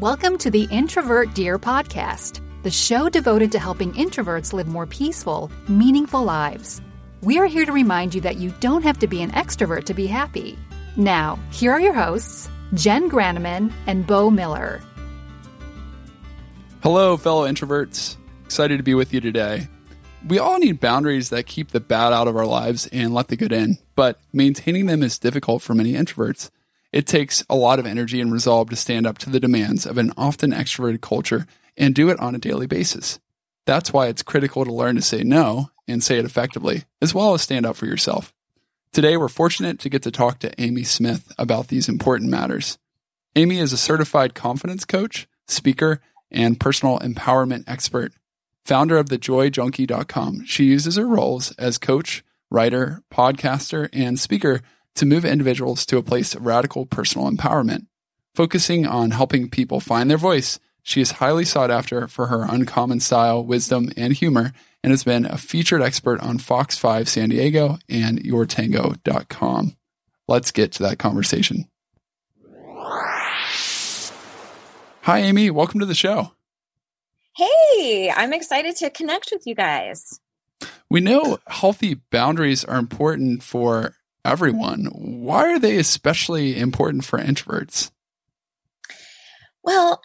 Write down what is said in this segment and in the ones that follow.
Welcome to the Introvert Dear podcast, the show devoted to helping introverts live more peaceful, meaningful lives. We are here to remind you that you don't have to be an extrovert to be happy. Now, here are your hosts, Jen Granneman and Bo Miller. Hello, fellow introverts. Excited to be with you today. We all need boundaries that keep the bad out of our lives and let the good in, but maintaining them is difficult for many introverts. It takes a lot of energy and resolve to stand up to the demands of an often extroverted culture and do it on a daily basis. That's why it's critical to learn to say no and say it effectively, as well as stand up for yourself. Today, we're fortunate to get to talk to Amy Smith about these important matters. Amy is a certified confidence coach, speaker, and personal empowerment expert. Founder of thejoyjunkie.com, she uses her roles as coach, writer, podcaster, and speaker to move individuals to a place of radical personal empowerment. Focusing on helping people find their voice, she is highly sought after for her uncommon style, wisdom, and humor, and has been a featured expert on Fox 5 San Diego and yourtango.com. Let's get to that conversation. Hi, Amy. Welcome to the show. Hey, I'm excited to connect with you guys. We know healthy boundaries are important for everyone. Why are they especially important for introverts? Well,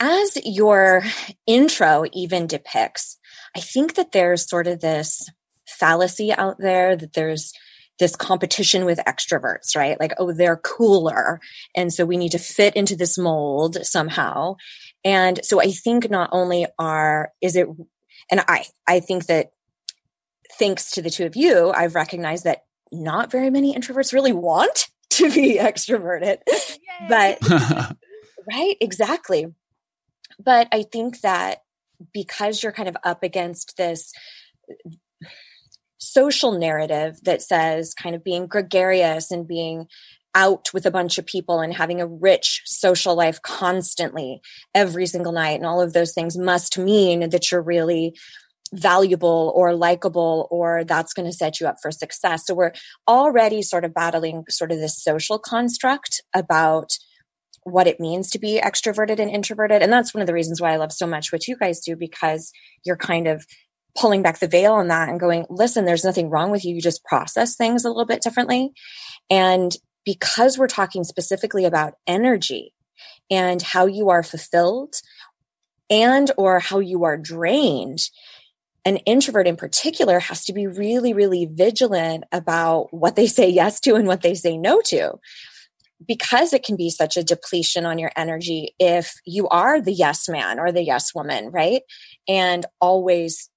as your intro even depicts, I think that there's sort of this fallacy out there that there's this competition with extroverts, right? Like, oh, they're cooler. And so we need to fit into this mold somehow. And so I think not only are, is it, and I, I think that thanks to the two of you, I've recognized that not very many introverts really want to be extroverted. Yay. But right, exactly. But I think that because you're kind of up against this social narrative that says kind of being gregarious and being out with a bunch of people and having a rich social life constantly every single night and all of those things must mean that you're really valuable or likable or that's going to set you up for success. So we're already sort of battling sort of this social construct about what it means to be extroverted and introverted. And that's one of the reasons why I love so much what you guys do because you're kind of pulling back the veil on that and going, listen, there's nothing wrong with you. You just process things a little bit differently. And because we're talking specifically about energy and how you are fulfilled and or how you are drained an introvert in particular has to be really, really vigilant about what they say yes to and what they say no to. Because it can be such a depletion on your energy if you are the yes man or the yes woman, right? And always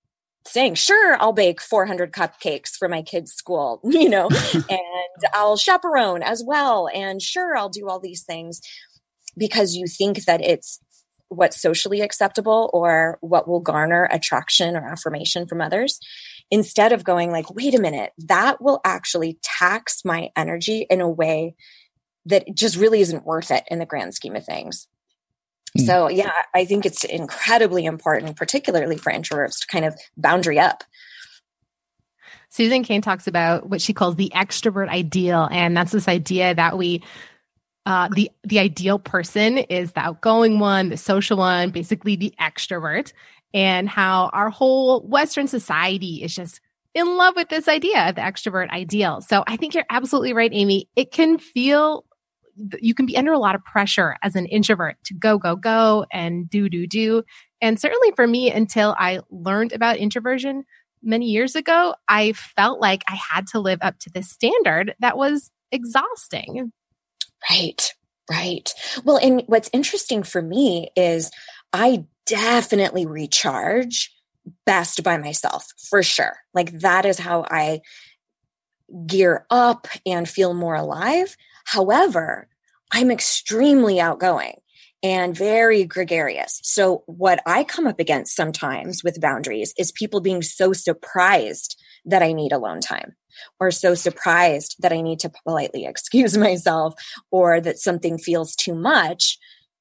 saying, sure, I'll bake 400 cupcakes for my kids' school, you know, and I'll chaperone as well. And sure, I'll do all these things because you think that it's what's socially acceptable or what will garner attraction or affirmation from others instead of going like wait a minute that will actually tax my energy in a way that just really isn't worth it in the grand scheme of things mm. so yeah i think it's incredibly important particularly for introverts to kind of boundary up Susan Cain talks about what she calls the extrovert ideal. And that's this idea that we uh, the the ideal person is the outgoing one, the social one, basically the extrovert, and how our whole Western society is just in love with this idea of the extrovert ideal. So I think you're absolutely right, Amy. It can feel you can be under a lot of pressure as an introvert to go, go, go and do, do, do. And certainly for me, until I learned about introversion many years ago, I felt like I had to live up to this standard that was exhausting. Right, right. Well, and what's interesting for me is I definitely recharge best by myself for sure. Like that is how I gear up and feel more alive. However, I'm extremely outgoing and very gregarious. So, what I come up against sometimes with boundaries is people being so surprised that I need alone time or so surprised that I need to politely excuse myself or that something feels too much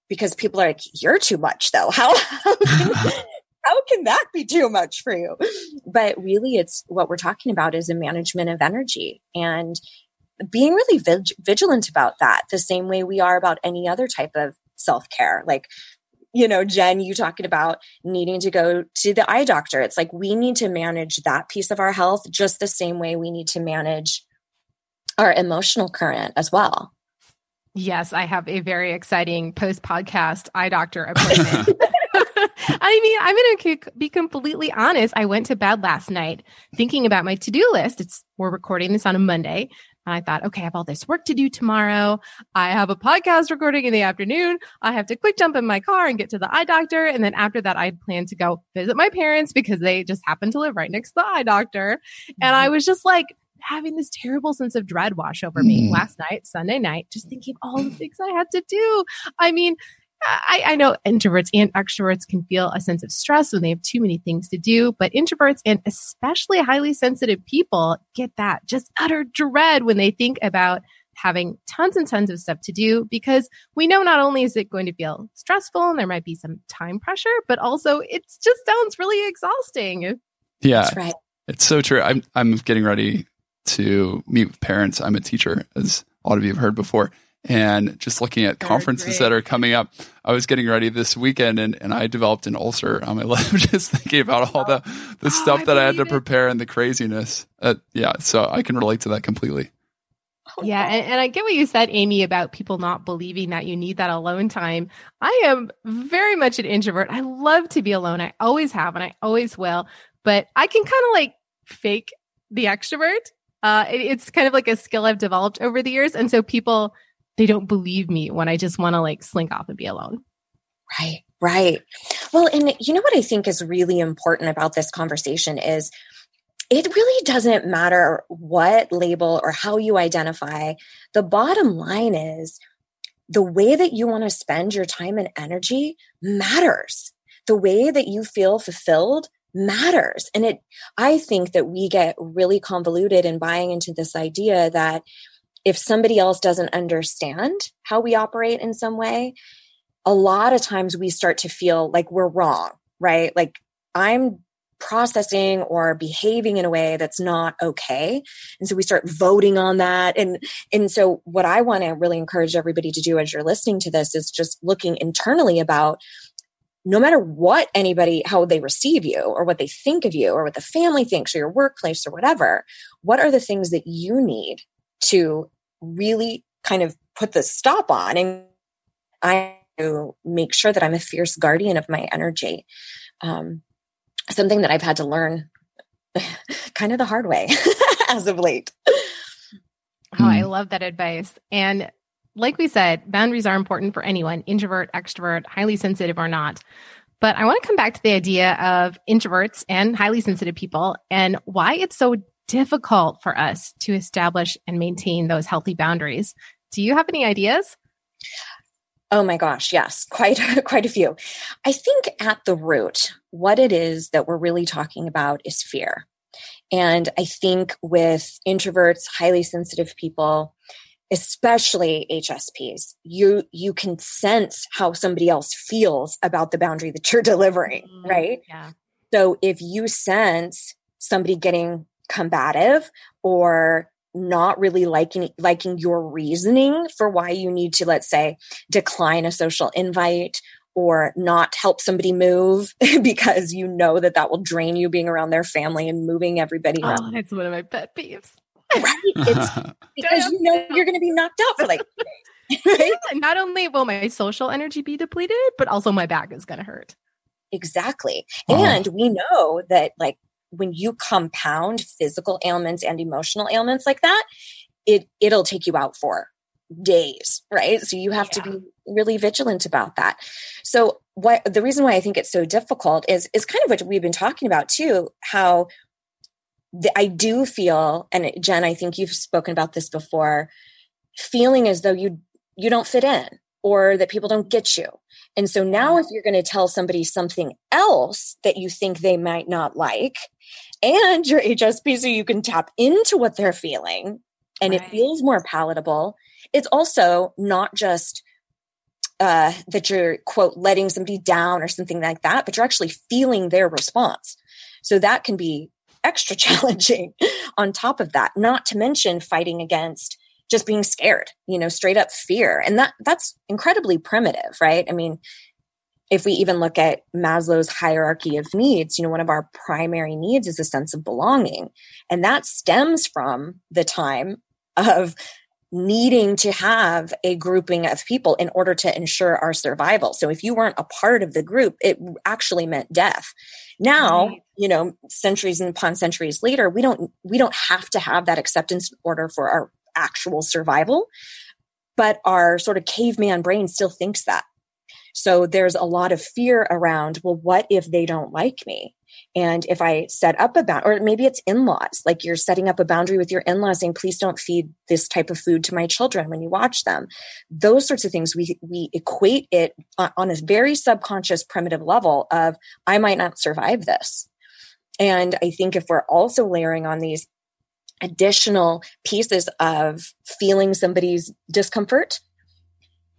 because people are like, you're too much though. How, how, can, how can that be too much for you? But really, it's what we're talking about is a management of energy and being really vig- vigilant about that the same way we are about any other type of self care. Like you know, Jen, you talking about needing to go to the eye doctor. It's like we need to manage that piece of our health just the same way we need to manage our emotional current as well. Yes, I have a very exciting post podcast eye doctor appointment. I mean, I'm going to be completely honest. I went to bed last night thinking about my to do list. It's we're recording this on a Monday. And I thought, okay, I have all this work to do tomorrow. I have a podcast recording in the afternoon. I have to quick jump in my car and get to the eye doctor. And then after that, I plan to go visit my parents because they just happen to live right next to the eye doctor. And I mm-hmm. was just like, having this terrible sense of dread wash over me mm. last night, Sunday night, just thinking all the things I had to do. I mean, I, I, know introverts and extroverts can feel a sense of stress when they have too many things to do, but introverts and especially highly sensitive people get that just utter dread when they think about having tons and tons of stuff to do because we know not only is it going to feel stressful and there might be some time pressure, but also it just sounds really exhausting. Yeah. Right. It's so true. I'm I'm getting ready to meet with parents. I'm a teacher, as a lot of you have heard before and just looking at conferences that are coming up. I was getting ready this weekend and, and I developed an ulcer on my lip just thinking about all the, the oh, stuff I that I had to prepare it. and the craziness. Uh, yeah, so I can relate to that completely. Yeah, and, and I get what you said, Amy, about people not believing that you need that alone time. I am very much an introvert. I love to be alone. I always have and I always will, but I can kind of like fake the extrovert. Uh, it, it's kind of like a skill I've developed over the years. And so people they don't believe me when I just want to like slink off and be alone. Right, right. Well, and you know what I think is really important about this conversation is it really doesn't matter what label or how you identify. The bottom line is the way that you want to spend your time and energy matters. The way that you feel fulfilled matters. And it, I think that we get really convoluted in buying into this idea that if somebody else doesn't understand how we operate in some way, a lot of times we start to feel like we're wrong, right? Like I'm processing or behaving in a way that's not okay and so we start voting on that and and so what i want to really encourage everybody to do as you're listening to this is just looking internally about no matter what anybody how they receive you or what they think of you or what the family thinks or your workplace or whatever what are the things that you need to really kind of put the stop on and I make sure that I'm a fierce guardian of my energy. Um, something that I've had to learn kind of the hard way as of late. Oh, I hmm. love that advice. And like we said, boundaries are important for anyone, introvert, extrovert, highly sensitive or not. But I want to come back to the idea of introverts and highly sensitive people and why it's so difficult for us to establish and maintain those healthy boundaries. Do you have any ideas? Oh my gosh, yes, quite quite a few. I think at the root, what it is that we're really talking about is fear. And I think with introverts, highly sensitive people, especially HSPs, you you can sense how somebody else feels about the boundary that you're delivering, mm, right? Yeah. So if you sense somebody getting combative or not really liking liking your reasoning for why you need to let's say decline a social invite or not help somebody move because you know that that will drain you being around their family and moving everybody around. Oh, that's one of my pet peeves. Right? It's because you know you're going to be knocked out for like right? Not only will my social energy be depleted, but also my back is going to hurt. Exactly. Oh. And we know that like when you compound physical ailments and emotional ailments like that, it it'll take you out for days, right? So you have yeah. to be really vigilant about that. So what the reason why I think it's so difficult is is kind of what we've been talking about too, how the, I do feel, and Jen, I think you've spoken about this before, feeling as though you you don't fit in or that people don't get you. And so now if you're going to tell somebody something else that you think they might not like, and your HSP so you can tap into what they're feeling and right. it feels more palatable. It's also not just uh, that you're quote letting somebody down or something like that, but you're actually feeling their response. So that can be extra challenging on top of that, not to mention fighting against just being scared, you know, straight up fear. And that that's incredibly primitive, right? I mean, if we even look at Maslow's hierarchy of needs, you know, one of our primary needs is a sense of belonging. And that stems from the time of needing to have a grouping of people in order to ensure our survival. So if you weren't a part of the group, it actually meant death. Now, right. you know, centuries and upon centuries later, we don't we don't have to have that acceptance order for our actual survival, but our sort of caveman brain still thinks that. So there's a lot of fear around, well, what if they don't like me? And if I set up a bound, or maybe it's in laws, like you're setting up a boundary with your in laws saying, please don't feed this type of food to my children when you watch them. Those sorts of things, we, we equate it on a very subconscious, primitive level of, I might not survive this. And I think if we're also layering on these additional pieces of feeling somebody's discomfort,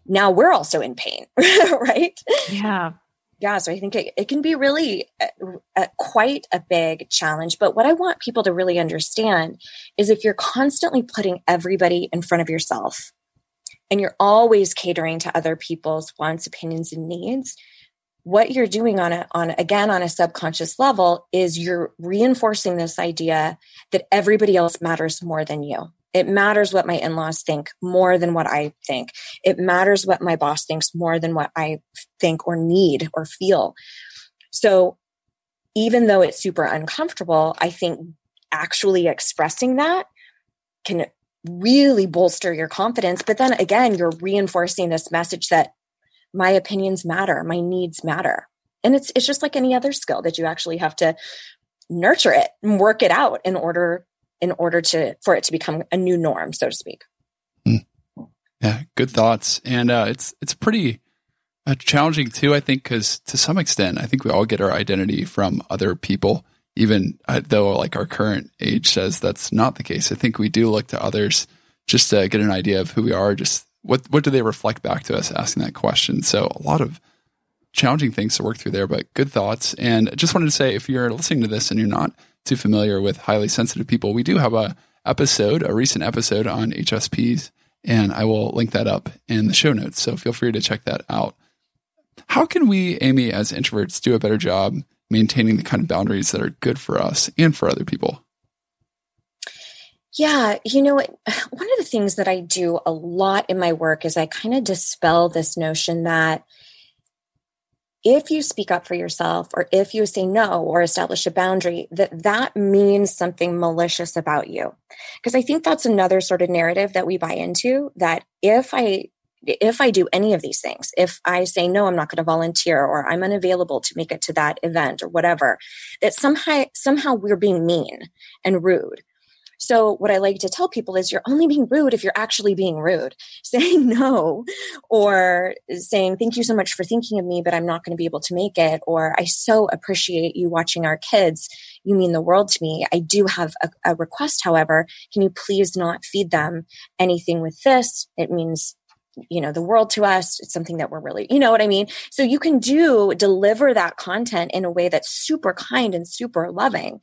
now we're also in pain, right? Yeah. Yeah so i think it, it can be really a, a, quite a big challenge. But what i want people to really understand is if you're constantly putting everybody in front of yourself and you're always catering to other people's wants opinions and needs what you're doing on a on again on a subconscious level is you're reinforcing this idea that everybody else matters more than you it matters what my in laws think more than what I think. It matters what my boss thinks more than what I think or need or feel. So even though it's super uncomfortable, I think actually expressing that can really bolster your confidence. But then again, you're reinforcing this message that my opinions matter, my needs matter. And it's it's just like any other skill that you actually have to nurture it and work it out in order in order to for it to become a new norm, so to speak. Mm. Yeah, good thoughts, and uh, it's it's pretty uh, challenging too. I think because to some extent, I think we all get our identity from other people, even uh, though like our current age says that's not the case. I think we do look to others just to get an idea of who we are. Just what what do they reflect back to us? Asking that question. So a lot of challenging things to work through there, but good thoughts. And just wanted to say, if you're listening to this and you're not too familiar with highly sensitive people, we do have a episode, a recent episode on HSPs, and I will link that up in the show notes. So feel free to check that out. How can we, Amy, as introverts, do a better job maintaining the kind of boundaries that are good for us and for other people? Yeah, you know, one of the things that I do a lot in my work is I kind of dispel this notion that if you speak up for yourself or if you say no or establish a boundary that that means something malicious about you. Because i think that's another sort of narrative that we buy into that if i if i do any of these things if i say no i'm not going to volunteer or i'm unavailable to make it to that event or whatever that somehow somehow we're being mean and rude so, what I like to tell people is you're only being rude if you're actually being rude. Saying no or saying, thank you so much for thinking of me, but I'm not going to be able to make it. Or I so appreciate you watching our kids. You mean the world to me. I do have a, a request, however. Can you please not feed them anything with this? It means you know the world to us it's something that we're really you know what i mean so you can do deliver that content in a way that's super kind and super loving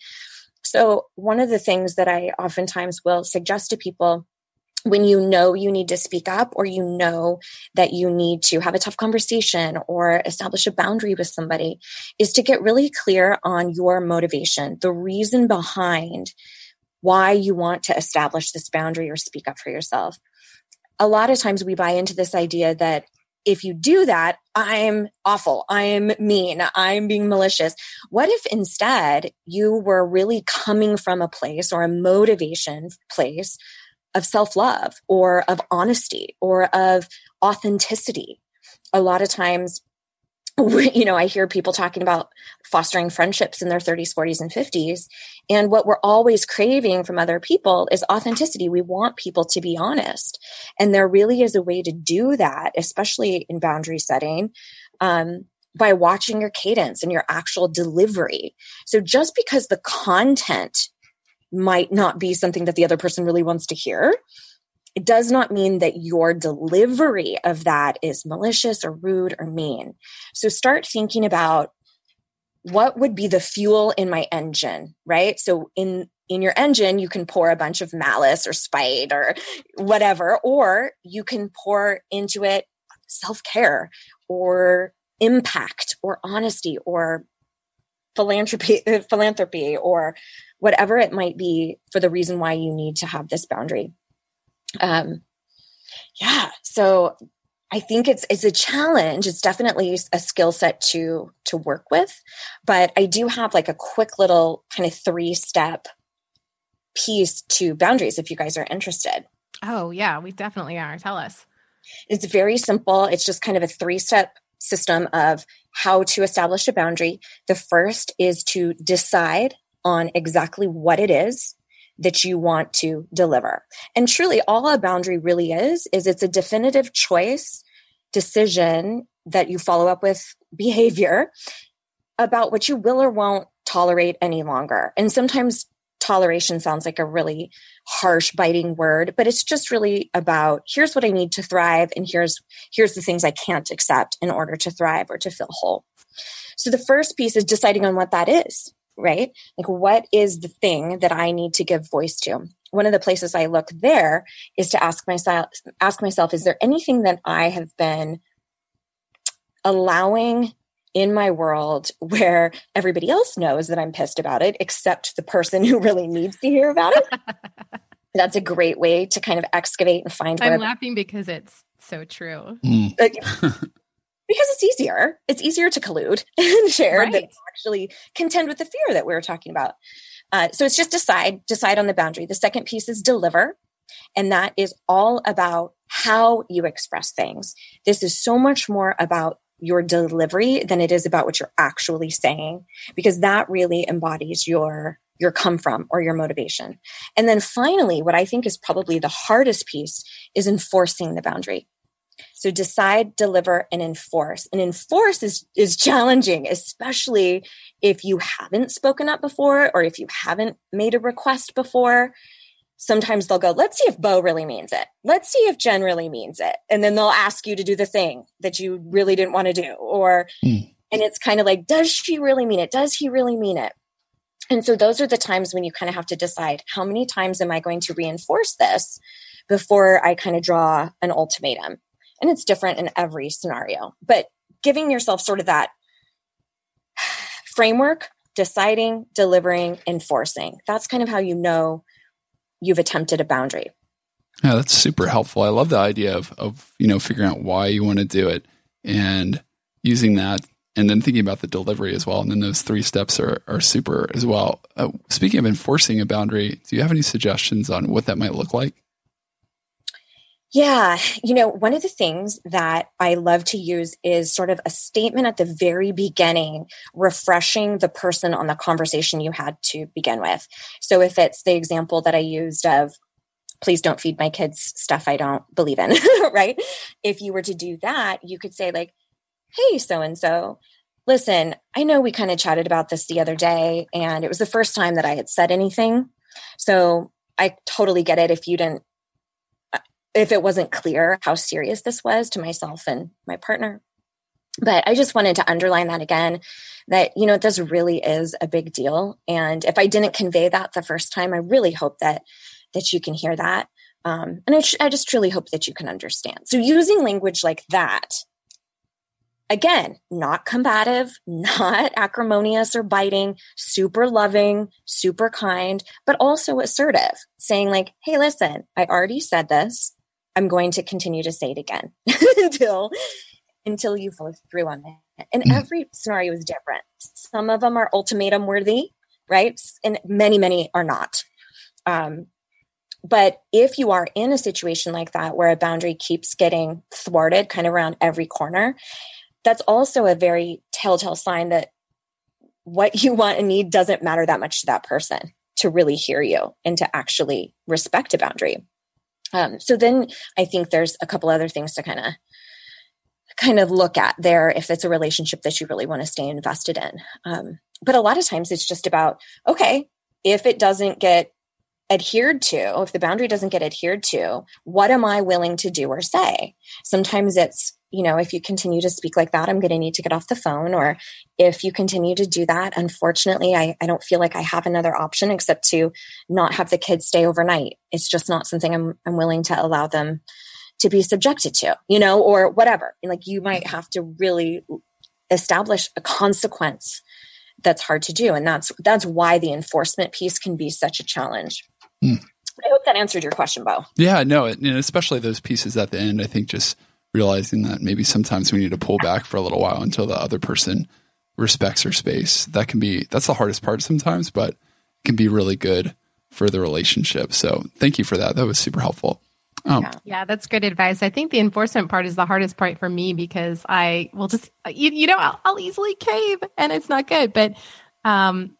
so, one of the things that I oftentimes will suggest to people when you know you need to speak up or you know that you need to have a tough conversation or establish a boundary with somebody is to get really clear on your motivation, the reason behind why you want to establish this boundary or speak up for yourself. A lot of times we buy into this idea that if you do that, I'm awful. I'm mean. I'm being malicious. What if instead you were really coming from a place or a motivation place of self love or of honesty or of authenticity? A lot of times you know, I hear people talking about fostering friendships in their 30s, 40s, and 50s. And what we're always craving from other people is authenticity. We want people to be honest. And there really is a way to do that, especially in boundary setting. Um, by watching your cadence and your actual delivery. So just because the content might not be something that the other person really wants to hear, it does not mean that your delivery of that is malicious or rude or mean. So start thinking about what would be the fuel in my engine, right? So in in your engine you can pour a bunch of malice or spite or whatever or you can pour into it self-care or impact or honesty or philanthropy philanthropy or whatever it might be for the reason why you need to have this boundary um yeah so i think it's it's a challenge. It's definitely a skill set to to work with but i do have like a quick little kind of three step piece to boundaries if you guys are interested. Oh yeah we definitely are. Tell us. It's very simple. It's just kind of a three step system of how to establish a boundary. The first is to decide on exactly what it is that you want to deliver. And truly, all a boundary really is, is it's a definitive choice, decision that you follow up with behavior about what you will or won't tolerate any longer. And sometimes toleration sounds like a really harsh biting word but it's just really about here's what i need to thrive and here's here's the things i can't accept in order to thrive or to feel whole so the first piece is deciding on what that is right? Like, what is the thing that I need to give voice to? One of the places I look there is to ask myself, ask myself, is there anything that I have been allowing in my world where everybody else knows that I'm pissed about it, except the person who really needs to hear about it? That's a great way to kind of excavate and find. I'm laughing because it's so true. Mm. Because it's easier. It's easier to collude and share right. than actually contend with the fear that we were talking about. Uh, so it's just decide, decide on the boundary. The second piece is deliver. And that is all about how you express things. This is so much more about your delivery than it is about what you're actually saying, because that really embodies your your come from or your motivation. And then finally, what I think is probably the hardest piece is enforcing the boundary. So decide, deliver, and enforce. And enforce is, is challenging, especially if you haven't spoken up before or if you haven't made a request before. Sometimes they'll go, let's see if Bo really means it. Let's see if Jen really means it. And then they'll ask you to do the thing that you really didn't want to do. Or, mm. and it's kind of like, does she really mean it? Does he really mean it? And so those are the times when you kind of have to decide how many times am I going to reinforce this before I kind of draw an ultimatum and it's different in every scenario but giving yourself sort of that framework deciding delivering enforcing that's kind of how you know you've attempted a boundary. Yeah that's super helpful. I love the idea of of you know figuring out why you want to do it and using that and then thinking about the delivery as well. And then those three steps are, are super as well. Uh, speaking of enforcing a boundary do you have any suggestions on what that might look like yeah. You know, one of the things that I love to use is sort of a statement at the very beginning, refreshing the person on the conversation you had to begin with. So if it's the example that I used of, please don't feed my kids stuff I don't believe in, right? If you were to do that, you could say, like, hey, so and so, listen, I know we kind of chatted about this the other day, and it was the first time that I had said anything. So I totally get it if you didn't if it wasn't clear how serious this was to myself and my partner. But I just wanted to underline that again that, you know, this really is a big deal. And if I didn't convey that the first time, I really hope that, that you can hear that. Um, and I, I just truly hope that you can understand. So using language like that, again, not combative, not acrimonious or biting, super loving, super kind, but also assertive, saying like, Hey, listen, I already said this. I'm going to continue to say it again until until you follow through on it. And mm. every scenario is different. Some of them are ultimatum worthy, right? And many, many are not. Um, but if you are in a situation like that where a boundary keeps getting thwarted kind of around every corner, that's also a very telltale sign that what you want and need doesn't matter that much to that person to really hear you and to actually respect a boundary. Um, so then I think there's a couple other things to kind of kind of look at there if it's a relationship that you really want to stay invested in. Um, but a lot of times it's just about okay, if it doesn't get adhered to, if the boundary doesn't get adhered to, what am I willing to do or say? Sometimes it's you know, if you continue to speak like that, I'm going to need to get off the phone. Or if you continue to do that, unfortunately, I, I don't feel like I have another option except to not have the kids stay overnight. It's just not something I'm, I'm willing to allow them to be subjected to, you know, or whatever. Like you might have to really establish a consequence that's hard to do and that's that's why the enforcement piece can be such a challenge hmm. i hope that answered your question bo yeah no and especially those pieces at the end i think just realizing that maybe sometimes we need to pull back for a little while until the other person respects her space that can be that's the hardest part sometimes but it can be really good for the relationship so thank you for that that was super helpful um, yeah. yeah, that's good advice. I think the enforcement part is the hardest part for me because I will just, you, you know, I'll, I'll, easily cave and it's not good. But um,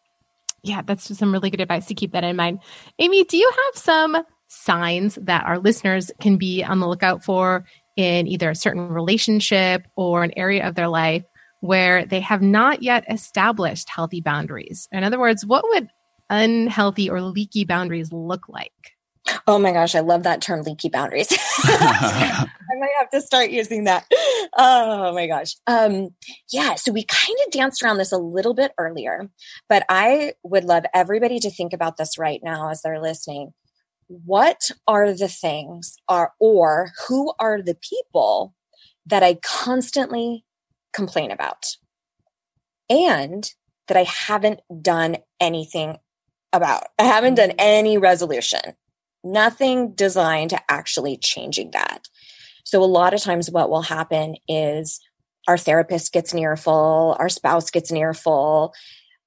yeah, that's just some really good advice to keep that in mind. Amy, do you have some signs that our listeners can be on the lookout for in either a certain relationship or an area of their life where they have not yet established healthy boundaries? In other words, what would unhealthy or leaky boundaries look like? Oh my gosh, I love that term leaky boundaries. I might have to start using that. Oh my gosh. Um, yeah, so we kind of danced around this a little bit earlier, but I would love everybody to think about this right now as they're listening. What are the things are or who are the people that I constantly complain about and that I haven't done anything about? I haven't done mm-hmm. any resolution nothing designed to actually changing that. So a lot of times what will happen is our therapist gets near full, our spouse gets near full,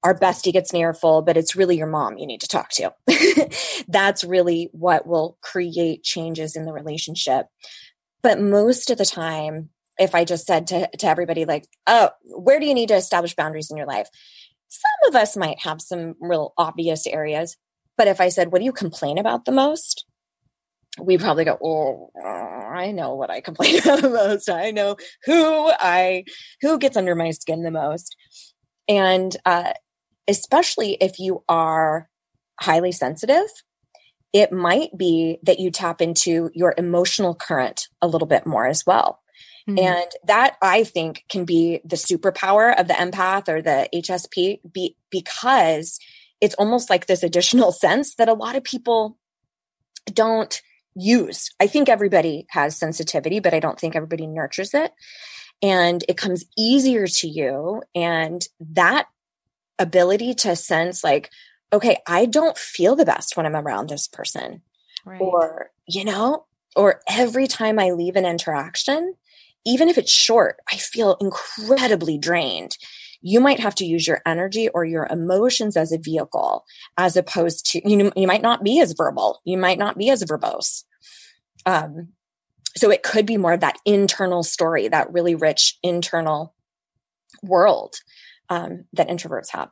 our bestie gets near full, but it's really your mom you need to talk to. That's really what will create changes in the relationship. But most of the time, if I just said to, to everybody, like, oh, where do you need to establish boundaries in your life? Some of us might have some real obvious areas, but if I said, what do you complain about the most? We probably go, oh, I know what I complain about the most. I know who I, who gets under my skin the most. And uh, especially if you are highly sensitive, it might be that you tap into your emotional current a little bit more as well. Mm-hmm. And that I think can be the superpower of the empath or the HSP be, because it's almost like this additional sense that a lot of people don't use. I think everybody has sensitivity, but I don't think everybody nurtures it. And it comes easier to you. And that ability to sense, like, okay, I don't feel the best when I'm around this person. Right. Or, you know, or every time I leave an interaction, even if it's short, I feel incredibly drained you might have to use your energy or your emotions as a vehicle as opposed to you know you might not be as verbal you might not be as verbose um so it could be more of that internal story that really rich internal world um, that introverts have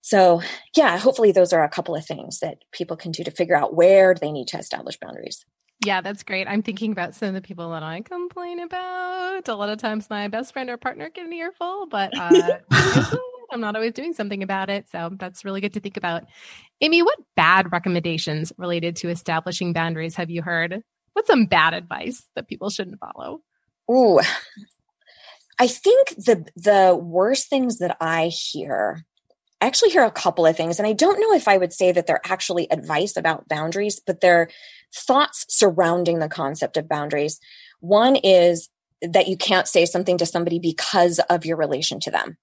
so yeah hopefully those are a couple of things that people can do to figure out where they need to establish boundaries yeah, that's great. I'm thinking about some of the people that I complain about. A lot of times my best friend or partner get an earful, but uh, I'm not always doing something about it. So that's really good to think about. Amy, what bad recommendations related to establishing boundaries have you heard? What's some bad advice that people shouldn't follow? Ooh, I think the the worst things that I hear I actually hear a couple of things, and I don't know if I would say that they're actually advice about boundaries, but they're thoughts surrounding the concept of boundaries. One is that you can't say something to somebody because of your relation to them.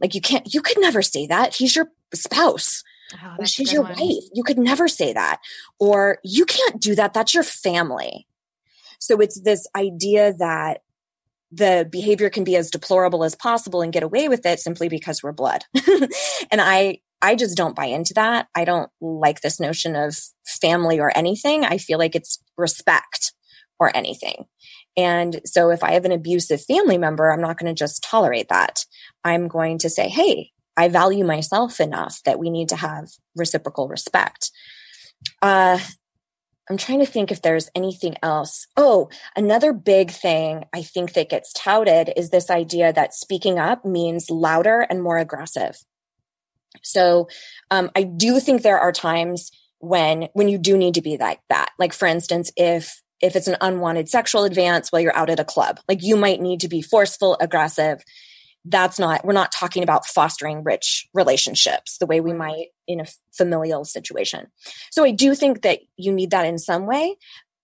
Like you can't, you could never say that. He's your spouse. Oh, she's your one. wife. You could never say that. Or you can't do that. That's your family. So it's this idea that the behavior can be as deplorable as possible and get away with it simply because we're blood. and I I just don't buy into that. I don't like this notion of family or anything. I feel like it's respect or anything. And so if I have an abusive family member, I'm not going to just tolerate that. I'm going to say, hey, I value myself enough that we need to have reciprocal respect. Uh, I'm trying to think if there's anything else. Oh, another big thing I think that gets touted is this idea that speaking up means louder and more aggressive. So um, I do think there are times when when you do need to be like that. Like for instance, if if it's an unwanted sexual advance while you're out at a club, like you might need to be forceful, aggressive, that's not we're not talking about fostering rich relationships the way we might in a familial situation so i do think that you need that in some way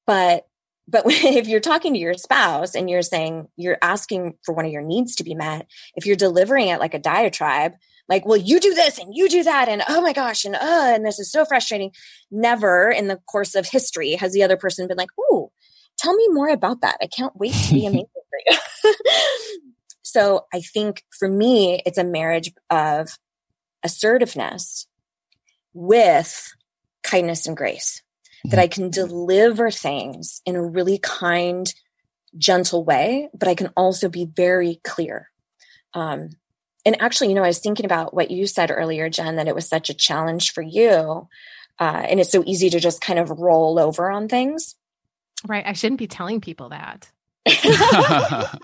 but but if you're talking to your spouse and you're saying you're asking for one of your needs to be met, if you're delivering it like a diatribe, like, well, you do this and you do that, and oh my gosh, and uh, and this is so frustrating. Never in the course of history has the other person been like, "Ooh, tell me more about that. I can't wait to be amazing for you." so I think for me, it's a marriage of assertiveness with kindness and grace that I can deliver things in a really kind, gentle way, but I can also be very clear. Um, and actually, you know, I was thinking about what you said earlier, Jen, that it was such a challenge for you. Uh, and it's so easy to just kind of roll over on things. Right. I shouldn't be telling people that.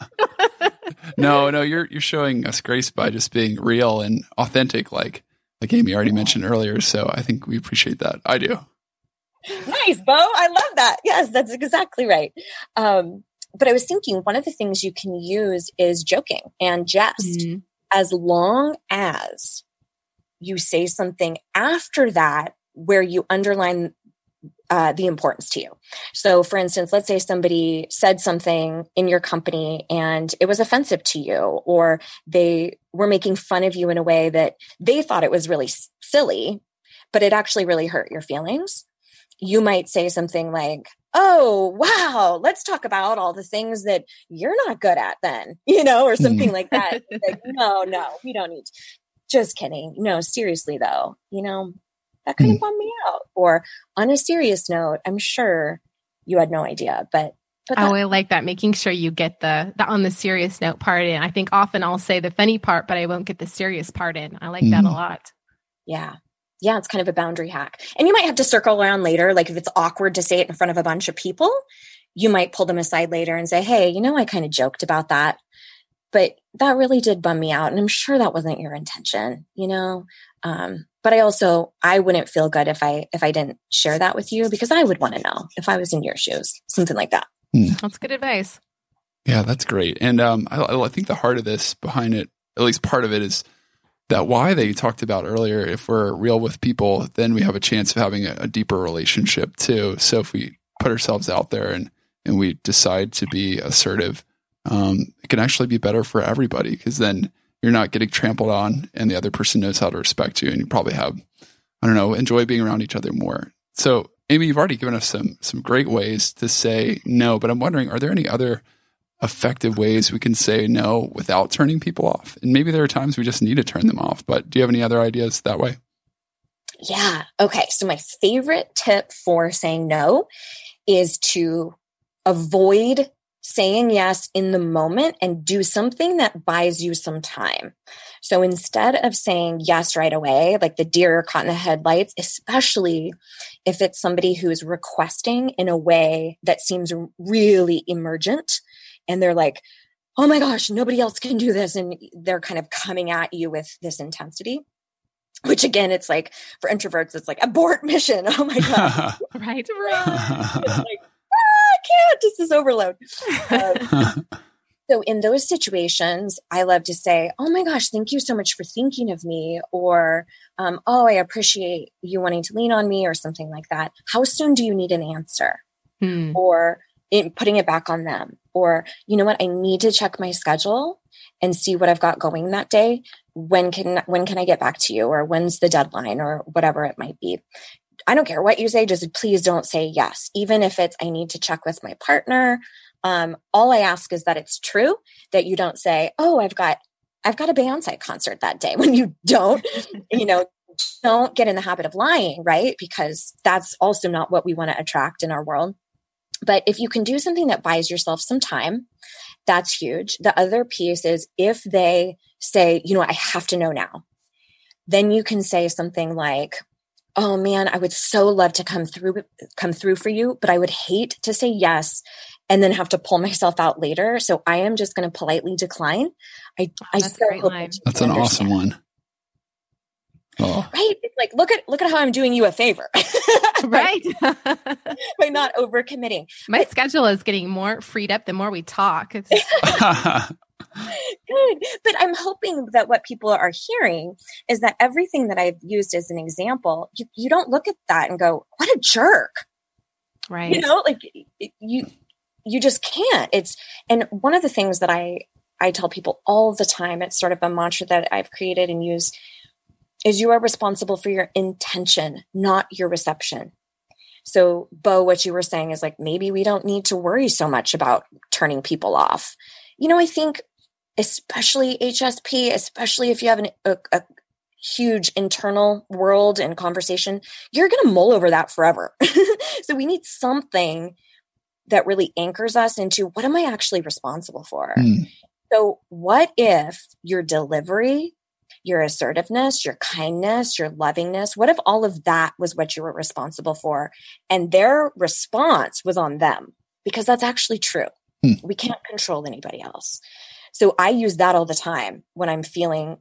no, no, you're you're showing us grace by just being real and authentic, like like Amy already mentioned earlier. So I think we appreciate that. I do. Nice, Bo. I love that. Yes, that's exactly right. Um, but I was thinking one of the things you can use is joking and jest, mm-hmm. as long as you say something after that where you underline uh, the importance to you. So, for instance, let's say somebody said something in your company and it was offensive to you, or they were making fun of you in a way that they thought it was really silly, but it actually really hurt your feelings you might say something like, Oh, wow, let's talk about all the things that you're not good at then, you know, or something mm. like that. like, no, no, we don't need. To. Just kidding. No, seriously though, you know, that kind mm. of bummed me out. Or on a serious note, I'm sure you had no idea, but but that, oh, I like that. Making sure you get the, the on the serious note part in. I think often I'll say the funny part, but I won't get the serious part in. I like mm. that a mm. lot. Yeah yeah, it's kind of a boundary hack. And you might have to circle around later. Like if it's awkward to say it in front of a bunch of people, you might pull them aside later and say, Hey, you know, I kind of joked about that, but that really did bum me out. And I'm sure that wasn't your intention, you know? Um, but I also, I wouldn't feel good if I, if I didn't share that with you because I would want to know if I was in your shoes, something like that. Hmm. That's good advice. Yeah, that's great. And um, I, I think the heart of this behind it, at least part of it is that why they talked about earlier. If we're real with people, then we have a chance of having a, a, deeper relationship too. So if we put ourselves out there and and we decide to be assertive, um, it can actually be better for everybody because then you're not getting trampled on, and the other person knows how to respect you, and you probably have, I don't know, enjoy being around each other more. So Amy, you've already given us some some great ways to say no, but I'm wondering, are there any other effective ways we can say no without turning people off. And maybe there are times we just need to turn them off. But do you have any other ideas that way? Yeah. Okay. So, my favorite tip for saying no is to avoid saying yes in the moment and do something that buys you some time. So instead of saying yes right away, like the deer caught in the headlights, especially if it's somebody who's requesting in a way that seems really emergent and they're like, oh my gosh, nobody else can do this. And they're kind of coming at you with this intensity. Which again, it's like for introverts, it's like abort mission. Oh my god! right, right. like, I can't. This is overload. Um, so in those situations, I love to say, "Oh my gosh, thank you so much for thinking of me," or um, "Oh, I appreciate you wanting to lean on me," or something like that. How soon do you need an answer? Hmm. Or in putting it back on them or you know what i need to check my schedule and see what i've got going that day when can when can i get back to you or when's the deadline or whatever it might be i don't care what you say just please don't say yes even if it's i need to check with my partner. Um, all i ask is that it's true that you don't say oh i've got i've got a beyonce concert that day when you don't you know don't get in the habit of lying right? Because that's also not what we want to attract in our world. But if you can do something that buys yourself some time, that's huge. The other piece is if they say, you know, I have to know now, then you can say something like, oh man, I would so love to come through, come through for you, but I would hate to say yes and then have to pull myself out later. So I am just going to politely decline. I, oh, I so hope that that's an understand. awesome one. Oh. Right? It's like look at look at how I'm doing you a favor. right. By not overcommitting. My but, schedule is getting more freed up the more we talk. Good. But I'm hoping that what people are hearing is that everything that I've used as an example, you, you don't look at that and go, what a jerk. Right. You know, like you you just can't. It's, and one of the things that I, I tell people all the time, it's sort of a mantra that I've created and use is you are responsible for your intention, not your reception. So, Bo, what you were saying is like maybe we don't need to worry so much about turning people off. You know, I think especially HSP, especially if you have an, a, a huge internal world and conversation, you're going to mull over that forever. so we need something that really anchors us into what am I actually responsible for? Mm. So, what if your delivery, your assertiveness, your kindness, your lovingness, what if all of that was what you were responsible for? And their response was on them because that's actually true. Mm. We can't control anybody else. So, I use that all the time when I'm feeling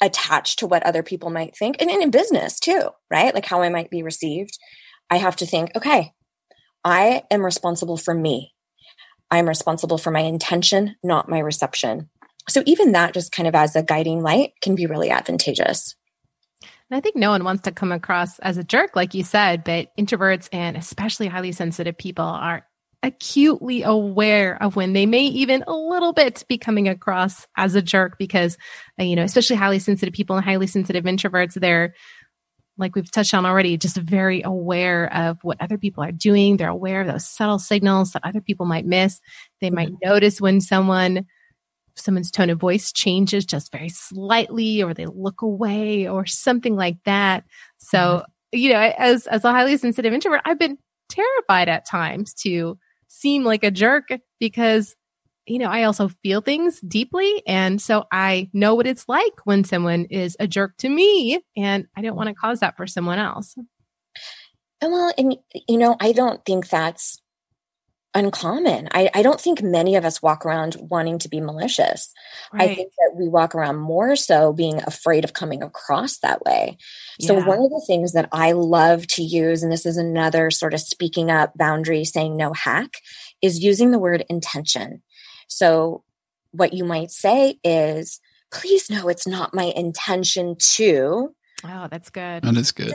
attached to what other people might think and in business too, right? Like how I might be received. I have to think, okay, I am responsible for me. I'm responsible for my intention, not my reception. So even that just kind of as a guiding light can be really advantageous. And I think no one wants to come across as a jerk, like you said, but introverts and especially highly sensitive people are acutely aware of when they may even a little bit be coming across as a jerk because, uh, you know, especially highly sensitive people and highly sensitive introverts, they're like we've touched on already, just very aware of what other people are doing. They're aware of those subtle signals that other people might miss. They might mm-hmm. notice when someone someone's tone of voice changes just very slightly or they look away or something like that. So, mm-hmm. you know, as as a highly sensitive introvert, I've been terrified at times to seem like a jerk because you know, I also feel things deeply. And so I know what it's like when someone is a jerk to me, and I don't want to cause that for someone else. Well, and, you know, I don't think that's uncommon. I, I don't think many of us walk around wanting to be malicious. Right. I think that we walk around more so being afraid of coming across that way. So, yeah. one of the things that I love to use, and this is another sort of speaking up boundary, saying no hack, is using the word intention. So, what you might say is, please know it's not my intention to. Oh, that's good. That is good.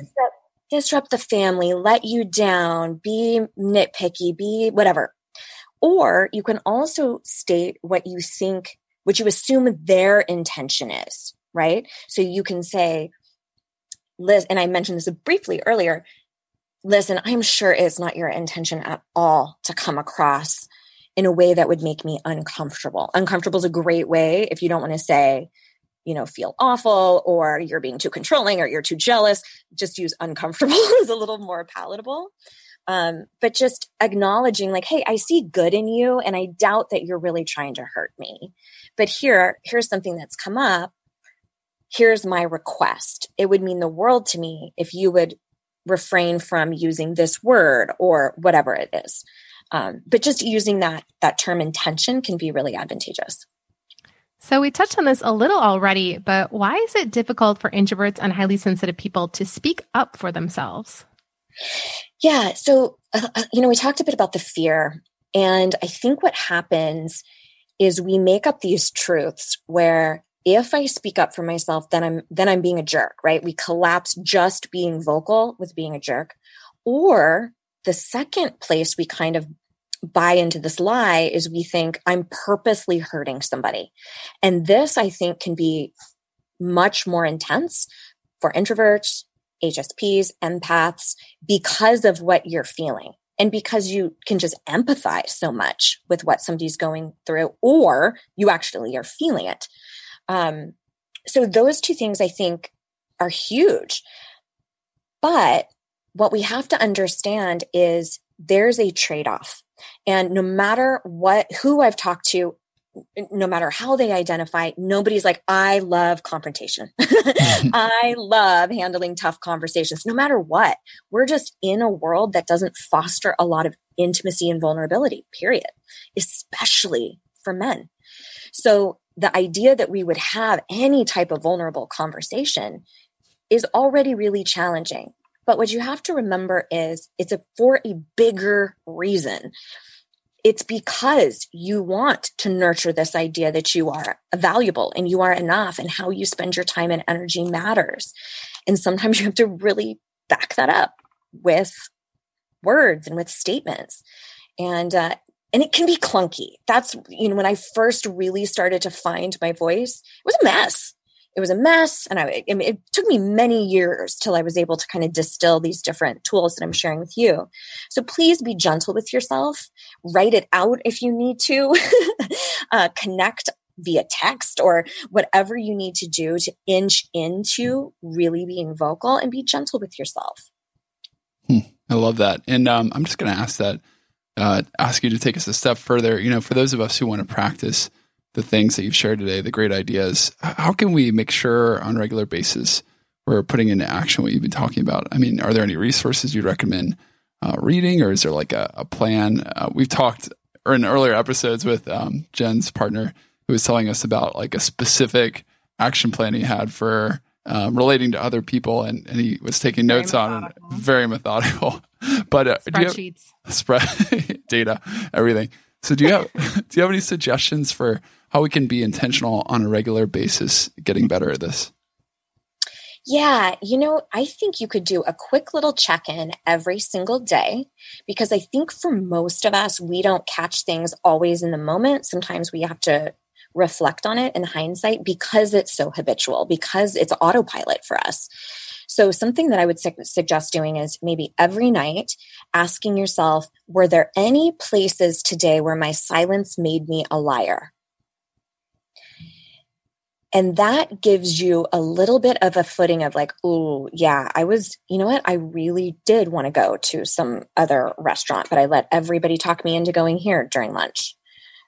Disrupt, the family, let you down, be nitpicky, be whatever. Or you can also state what you think, what you assume their intention is, right? So you can say, Liz, and I mentioned this briefly earlier. Listen, I'm sure it's not your intention at all to come across in a way that would make me uncomfortable. Uncomfortable is a great way if you don't want to say, you know, feel awful or you're being too controlling or you're too jealous. Just use uncomfortable is a little more palatable. Um, but just acknowledging, like, hey, I see good in you and I doubt that you're really trying to hurt me. But here, here's something that's come up. Here's my request. It would mean the world to me if you would refrain from using this word or whatever it is. Um, but just using that that term intention can be really advantageous. So we touched on this a little already, but why is it difficult for introverts and highly sensitive people to speak up for themselves? Yeah, so uh, uh you know, we talked a bit about the fear, and I think what happens is we make up these truths where if I speak up for myself, then I'm then I'm being a jerk, right? We collapse just being vocal with being a jerk. Or the second place we kind of buy into this lie is we think I'm purposely hurting somebody. And this, I think, can be much more intense for introverts, HSPs, empaths, because of what you're feeling. And because you can just empathize so much with what somebody's going through, or you actually are feeling it. Um, so, those two things I think are huge. But what we have to understand is there's a trade off. And no matter what, who I've talked to, no matter how they identify, nobody's like, I love confrontation. I love handling tough conversations, no matter what. We're just in a world that doesn't foster a lot of intimacy and vulnerability, period, especially for men. So the idea that we would have any type of vulnerable conversation is already really challenging. But what you have to remember is it's a, for a bigger reason. It's because you want to nurture this idea that you are valuable and you are enough and how you spend your time and energy matters. And sometimes you have to really back that up with words and with statements. And, uh, and it can be clunky. That's, you know, when I first really started to find my voice, it was a mess. It was a mess. And I, it, it took me many years till I was able to kind of distill these different tools that I'm sharing with you. So please be gentle with yourself. Write it out if you need to. uh, connect via text or whatever you need to do to inch into really being vocal and be gentle with yourself. Hmm, I love that. And um, I'm just going to ask that uh, ask you to take us a step further. You know, for those of us who want to practice the things that you've shared today, the great ideas, how can we make sure on a regular basis we're putting into action what you've been talking about? I mean, are there any resources you'd recommend uh, reading, or is there like a, a plan? Uh, we've talked or in earlier episodes with um, Jen's partner who was telling us about like a specific action plan he had for um, relating to other people, and, and he was taking notes on it. Very methodical. but uh, spreadsheets, spread data, everything. So do you have do you have any suggestions for how we can be intentional on a regular basis, getting better at this? Yeah, you know, I think you could do a quick little check in every single day because I think for most of us, we don't catch things always in the moment. Sometimes we have to reflect on it in hindsight because it's so habitual, because it's autopilot for us. So, something that I would su- suggest doing is maybe every night asking yourself, were there any places today where my silence made me a liar? And that gives you a little bit of a footing of like, oh, yeah, I was, you know what? I really did want to go to some other restaurant, but I let everybody talk me into going here during lunch.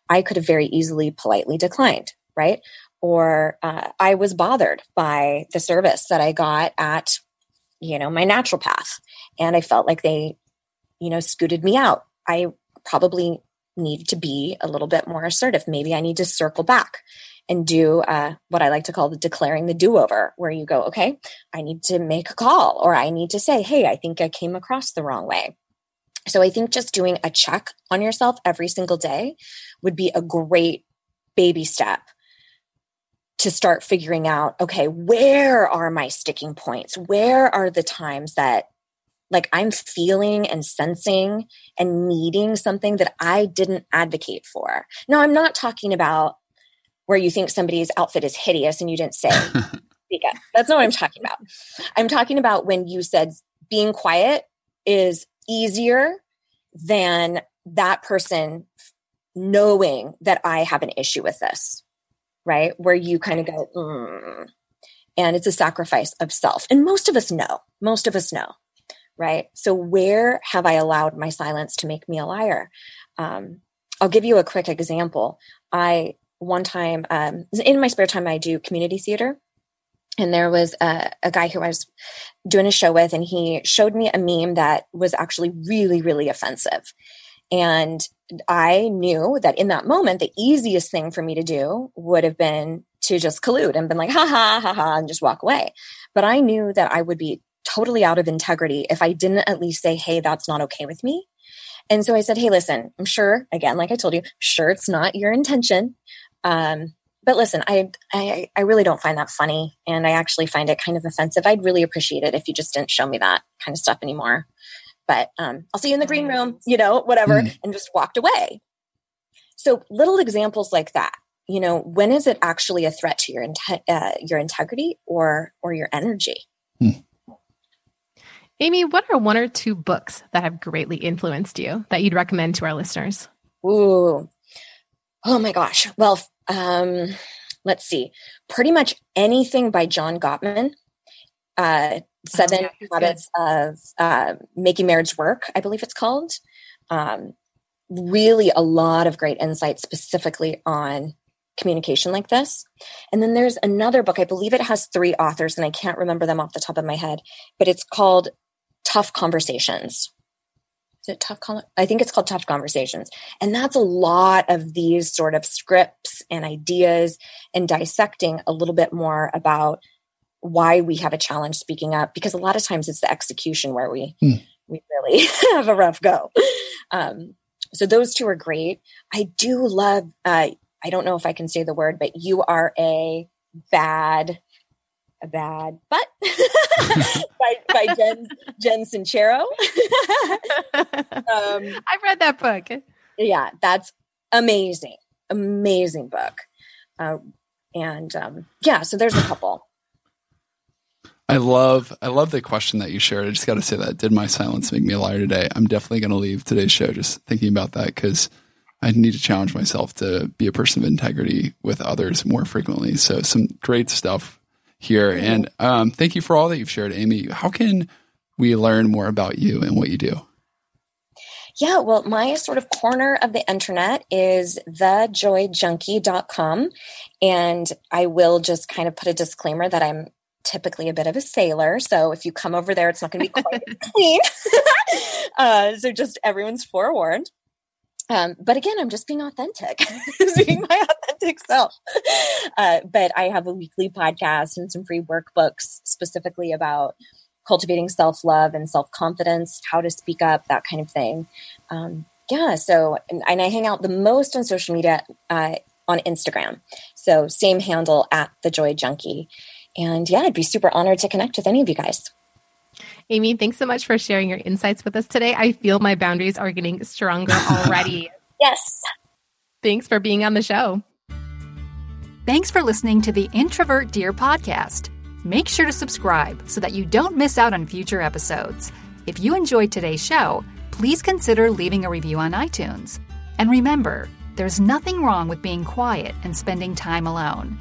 I could have very easily politely declined, right? Or uh, I was bothered by the service that I got at, you know, my naturopath, and I felt like they, you know, scooted me out. I probably need to be a little bit more assertive. Maybe I need to circle back and do uh, what I like to call the declaring the do over, where you go, okay, I need to make a call or I need to say, hey, I think I came across the wrong way. So I think just doing a check on yourself every single day would be a great baby step to start figuring out okay, where are my sticking points? Where are the times that like I'm feeling and sensing and needing something that I didn't advocate for? Now, I'm not talking about where you think somebody's outfit is hideous and you didn't say, That's not what I'm talking about. I'm talking about when you said being quiet is easier than that person knowing that I have an issue with this, right? Where you kind of go, mm. and it's a sacrifice of self. And most of us know, most of us know, right? So, where have I allowed my silence to make me a liar? Um, I'll give you a quick example. I, one time, um, in my spare time, I do community theater and there was a, a, guy who I was doing a show with, and he showed me a meme that was actually really, really offensive. And I knew that in that moment, the easiest thing for me to do would have been to just collude and been like, ha ha ha ha, and just walk away. But I knew that I would be totally out of integrity if I didn't at least say, hey, that's not okay with me. And so I said, hey, listen, I'm sure, again, like I told you, sure it's not your intention. Um, but listen, I, I I really don't find that funny, and I actually find it kind of offensive. I'd really appreciate it if you just didn't show me that kind of stuff anymore. But um, I'll see you in the green room, you know, whatever, mm. and just walked away. So little examples like that. You know, when is it actually a threat to your inte- uh, your integrity or or your energy? Mm. Amy, what are one or two books that have greatly influenced you that you'd recommend to our listeners? Ooh, oh my gosh. Well, um, let's see, pretty much anything by John Gottman. Uh, Seven oh, yeah, Habits good. of uh, Making Marriage Work, I believe it's called. Um, really, a lot of great insights specifically on communication like this. And then there's another book, I believe it has three authors, and I can't remember them off the top of my head, but it's called Tough Conversations tough i think it's called tough conversations. And that's a lot of these sort of scripts and ideas and dissecting a little bit more about why we have a challenge speaking up because a lot of times it's the execution where we hmm. we really have a rough go. Um, so those two are great. I do love uh, i don't know if i can say the word but you are a bad a bad but by, by Jen, Jen Sincero. um, I've read that book. yeah, that's amazing, amazing book. Uh, and um, yeah, so there's a couple. I love I love the question that you shared. I just got to say that did my silence make me a liar today? I'm definitely going to leave today's show just thinking about that because I need to challenge myself to be a person of integrity with others more frequently. So some great stuff here, and um, thank you for all that you've shared, Amy. How can we learn more about you and what you do? Yeah, well, my sort of corner of the internet is thejoyjunkie.com. And I will just kind of put a disclaimer that I'm typically a bit of a sailor. So if you come over there, it's not going to be quite clean. uh, so just everyone's forewarned. Um, but again, I'm just being authentic, being my authentic self. Uh, but I have a weekly podcast and some free workbooks specifically about cultivating self love and self confidence, how to speak up, that kind of thing. Um, yeah, so, and, and, I hang out the most on social media uh, on Instagram. So, same handle at the Joy Junkie. And yeah, I'd be super honored to connect with any of you guys. Amy, thanks so much for sharing your insights with us today. I feel my boundaries are getting stronger already. yes. Thanks for being on the show. Thanks for listening to the Introvert Dear podcast. Make sure to subscribe so that you don't miss out on future episodes. If you enjoyed today's show, please consider leaving a review on iTunes. And remember, there's nothing wrong with being quiet and spending time alone.